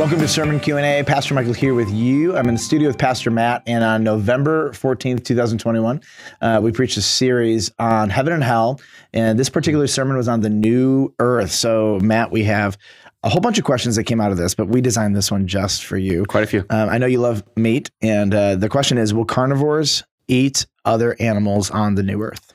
Welcome to Sermon Q&A. Pastor Michael here with you. I'm in the studio with Pastor Matt, and on November 14th, 2021, uh, we preached a series on heaven and hell, and this particular sermon was on the new earth. So, Matt, we have a whole bunch of questions that came out of this, but we designed this one just for you. Quite a few. Um, I know you love meat, and uh, the question is, will carnivores eat other animals on the new earth?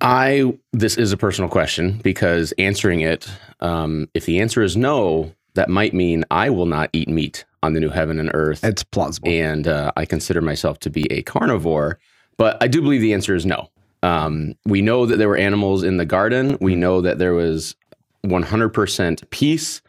I this is a personal question because answering it, um, if the answer is no, that might mean I will not eat meat on the new heaven and earth, It's plausible. and uh, I consider myself to be a carnivore. But I do believe the answer is no. Um, we know that there were animals in the garden. We know that there was 100% peace,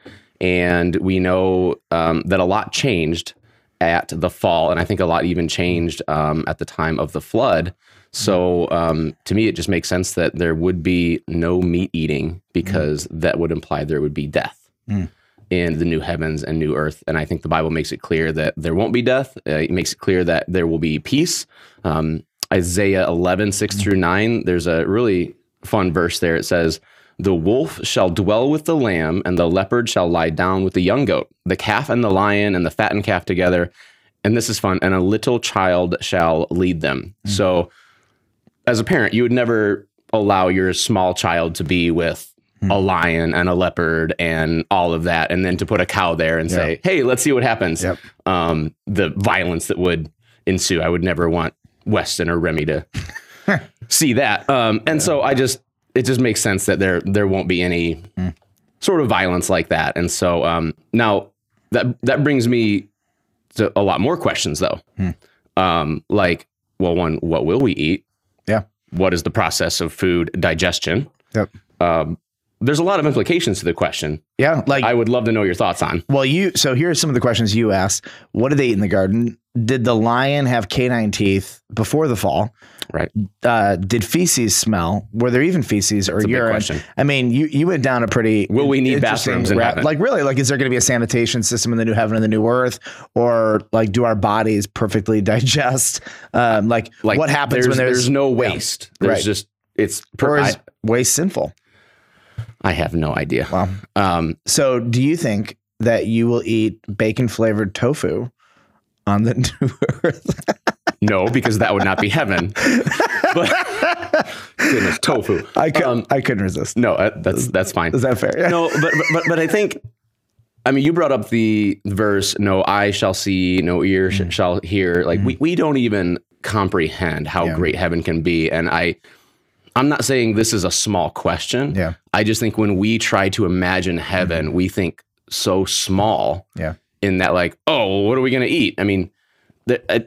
and we know um, that a lot changed at the fall, and I think a lot even changed um, at the time of the flood. So um, to me, it just makes sense that there would be no meat eating because that would imply there would be death Mm. In the new heavens and new earth. And I think the Bible makes it clear that there won't be death. Uh, it makes it clear that there will be peace. Um, Isaiah 11, 6 through 9, there's a really fun verse there. It says, The wolf shall dwell with the lamb, and the leopard shall lie down with the young goat, the calf and the lion and the fattened calf together. And this is fun. And a little child shall lead them. So, as a parent, you would never allow your small child to be with a lion and a leopard and all of that, and then to put a cow there and say, "Hey, let's see what happens." Yep. Um, the violence that would ensue, I would never want Weston or Remy to see that. Um, and so I just, it just makes sense that there there won't be any sort of violence like that. And so um, now that that brings me to a lot more questions, though. Um, like, well, one, what will we eat? Yeah. What is the process of food digestion? Yep. Um, there's a lot of implications to the question. Yeah, like I would love to know your thoughts on. Well, you so here are some of the questions you asked. What did they eat in the garden? Did the lion have canine teeth before the fall? Right. Uh, did feces smell? Were there even feces or urine? question. I mean, you you went down a pretty. Will we need bathrooms in heaven? Like really, like is there going to be a sanitation system in the new heaven and the new earth, or like do our bodies perfectly digest? Um, like, Like what happens when there's, no waste? There's Right. just it's. or Per, is I, waste sinful? I have no idea. Wow. Um, So, do you think that you will eat bacon flavored tofu on the new earth? no, because that would not be heaven. but goodness, tofu. I could, Um, I couldn't resist. No, uh, that's that's fine. Is that fair? Yeah. no, but, but but I think, I mean, you brought up the verse, "No eye shall see, no ear sh- shall hear." Like we we don't even comprehend how Mm. Yeah. great heaven can be, and I. I'm not saying this is a small question. Yeah. I just think when we try to imagine heaven, we think so small. Yeah. In that, like, oh, what are we going to eat? I mean, the, uh,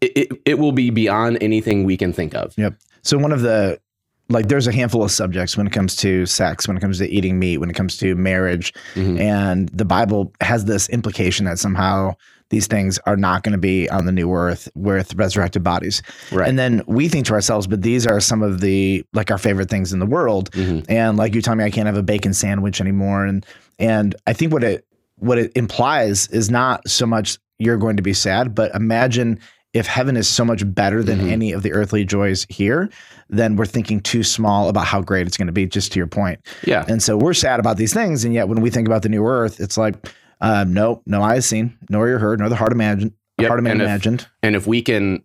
it, it it will be beyond anything we can think of. Yep. So one of the like there's a handful of subjects when it comes to sex, when it comes to eating meat, when it comes to marriage, Mhm. and the Bible has this implication that somehow these things are not going to be on the new earth with resurrected bodies. Right. And then we think to ourselves, but these are some of the like our favorite things in the world. Mhm. And like you tell me I can't have a bacon sandwich anymore. And and I think what it what it implies is not so much you're going to be sad, but imagine if heaven is so much better than Mhm. any of the earthly joys here, then we're thinking too small about how great it's going to be, just to your point. Yeah. And so we're sad about these things. And yet when we think about the new earth, it's like, um, no, no eye has seen, nor ear heard, nor the heart imagined, Yep, heart of man and if- imagined. And if we can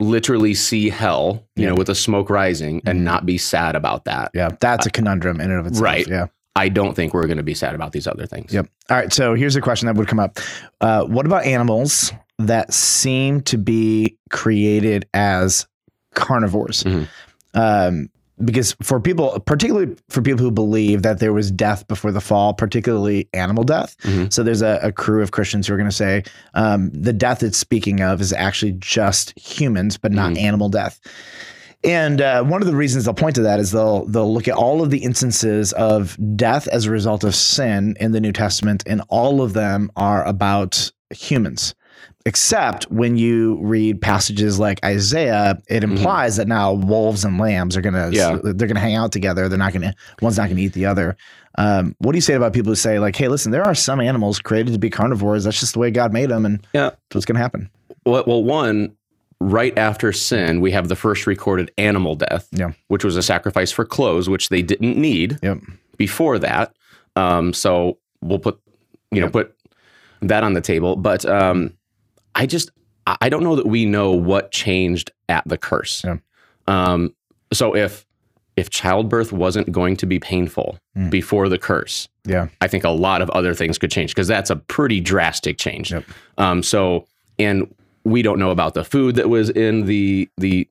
literally see hell, you Yeah. know, with the smoke rising and Mhm. not be sad about that, Yeah, that's a conundrum in and of itself. Right. Yeah. I don't think we're going to be sad about these other things. Yep. All right. So here's a question that would come up. Uh, what about animals that seem to be created as carnivores? Mhm. Um, because for people, particularly for people who believe that there was death before the fall, particularly animal death. Mhm. So there's a, a crew of Christians who are going to say um, the death it's speaking of is actually just humans, but not Mhm. animal death. And uh, one of the reasons they'll point to that is they'll they'll look at all of the instances of death as a result of sin in the New Testament, and all of them are about humans. Except when you read passages like Isaiah, it implies that now wolves and lambs are gonna Yeah. they're gonna hang out together. They're not gonna one's not gonna eat the other. Um, what do you say about people who say like, "Hey, listen, there are some animals created to be carnivores. That's just the way God made them, and Yeah. that's what's gonna happen." Well, well, one, right after sin, we have the first recorded animal death, Yeah. which was a sacrifice for clothes, which they didn't need Yep. before that. Um, so we'll put you know put that on the table. But um, I just I don't know that we know what changed at the curse. Yeah. Um, so if if childbirth wasn't going to be painful Mm. before the curse, Yeah. I think a lot of other things could change because that's a pretty drastic change. Yep. Um, so, and we don't know about the food that was in the the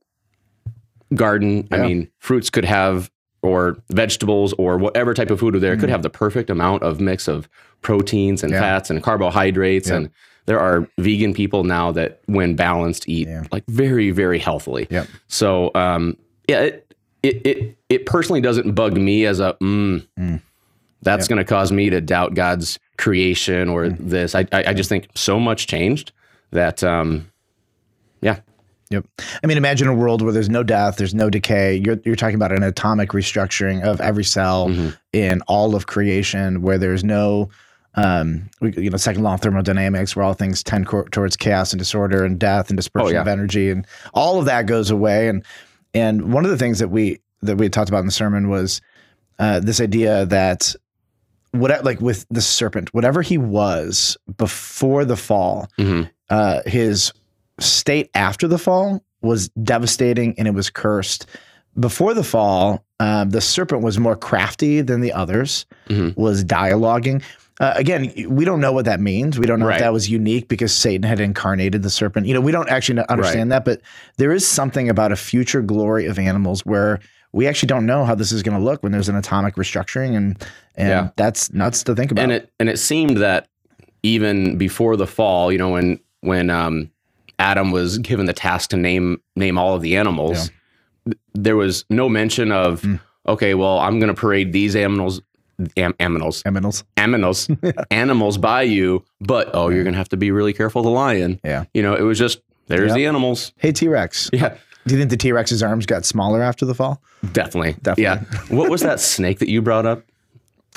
garden. I mean, fruits could have or vegetables or whatever type of food are there could have the perfect amount of mix of proteins and Mm. Yeah. fats and carbohydrates Yeah. and there are vegan people now that when balanced eat Yeah. like very very healthily. Yep. So um, yeah, it, it it it personally doesn't bug me as a mm, Mm. that's going to cause me to doubt God's creation or Mm. this. I, I I just think so much changed that um, yeah, Yep. I mean, imagine a world where there's no death, there's no decay. You're you're talking about an atomic restructuring of every cell Mhm. in all of creation, where there's no, um, we- you know, second law of thermodynamics, where all things tend co- towards chaos and disorder and death and dispersion Oh, yeah. of energy, and all of that goes away. And and one of the things that we that we talked about in the sermon was uh, this idea that what like with the serpent, whatever he was before the fall, Mhm. uh, his state after the fall was devastating and it was cursed. Before the fall, um, the serpent was more crafty than the others, Mhm. was dialoguing. Uh, again, we don't know what that means. We don't know Right. if that was unique because Satan had incarnated the serpent. You know, we don't actually understand that, but there is something about a future glory of animals where we actually don't know how this is going to look when there's an atomic restructuring, and and Yeah. that's nuts to think about. and it and it seemed that even before the fall, you know, when when um, Adam was given the task to name name all of the animals, th- there was no mention of Mm. okay, well, I'm going to parade these animals. Am, aminals, Aminals. aminals, animals by you, but oh, you're gonna have to be really careful. The lion, Yeah. you know, it was just there's Yep. the animals. Hey T Rex. Yeah, Do you think the T Rex's arms got smaller after the fall? definitely, Definitely. Yeah, what was that snake that you brought up?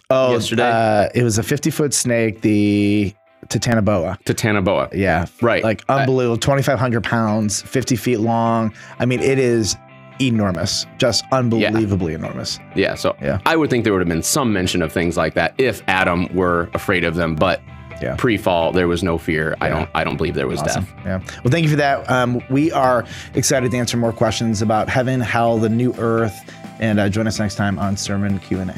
Oh, Yesterday? uh, it was a 50 foot snake, the Titanoboa. Titanoboa, Yeah. right? Like unbelievable. 2,500 pounds, 50 feet long. I mean, it is enormous, just unbelievably enormous. Yeah, so Yeah. I would think there would have been some mention of things like that if Adam were afraid of them, but Yeah. pre-fall there was no fear. I don't I don't believe there was Awesome. death. Yeah. Well, thank you for that. Um, we are excited to answer more questions about heaven, hell, the new earth, and uh, join us next time on Sermon Q&A.